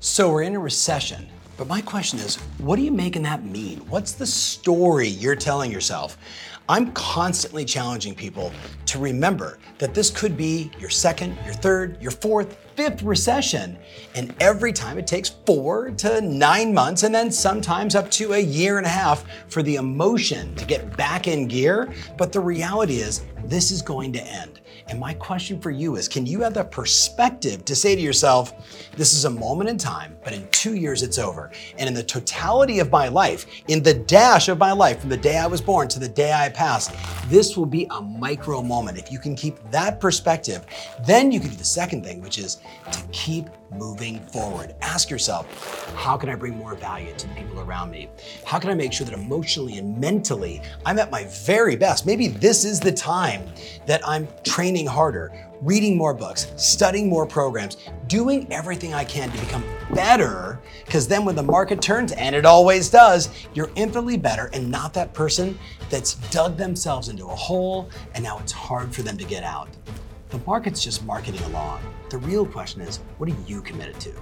So we're in a recession. But my question is, what are you making that mean? What's the story you're telling yourself? I'm constantly challenging people to remember that this could be your second, your third, your fourth, fifth recession. And every time it takes four to nine months, and then sometimes up to a year and a half for the emotion to get back in gear. But the reality is, this is going to end. And my question for you is can you have the perspective to say to yourself, this is a moment in time, but in two years it's over? And in the totality of my life, in the dash of my life, from the day I was born to the day I pass, this will be a micro moment. If you can keep that perspective, then you can do the second thing, which is to keep moving forward. Ask yourself, how can I bring more value to the people around me? How can I make sure that emotionally and mentally I'm at my very best? Maybe this is the time that I'm training harder, reading more books, studying more programs, doing everything I can to become better. Because then when the market turns, and it always does, you're infinitely better and not that person that's dug themselves into a hole and now it's hard for them to get out. The market's just marketing along. The real question is, what are you committed to?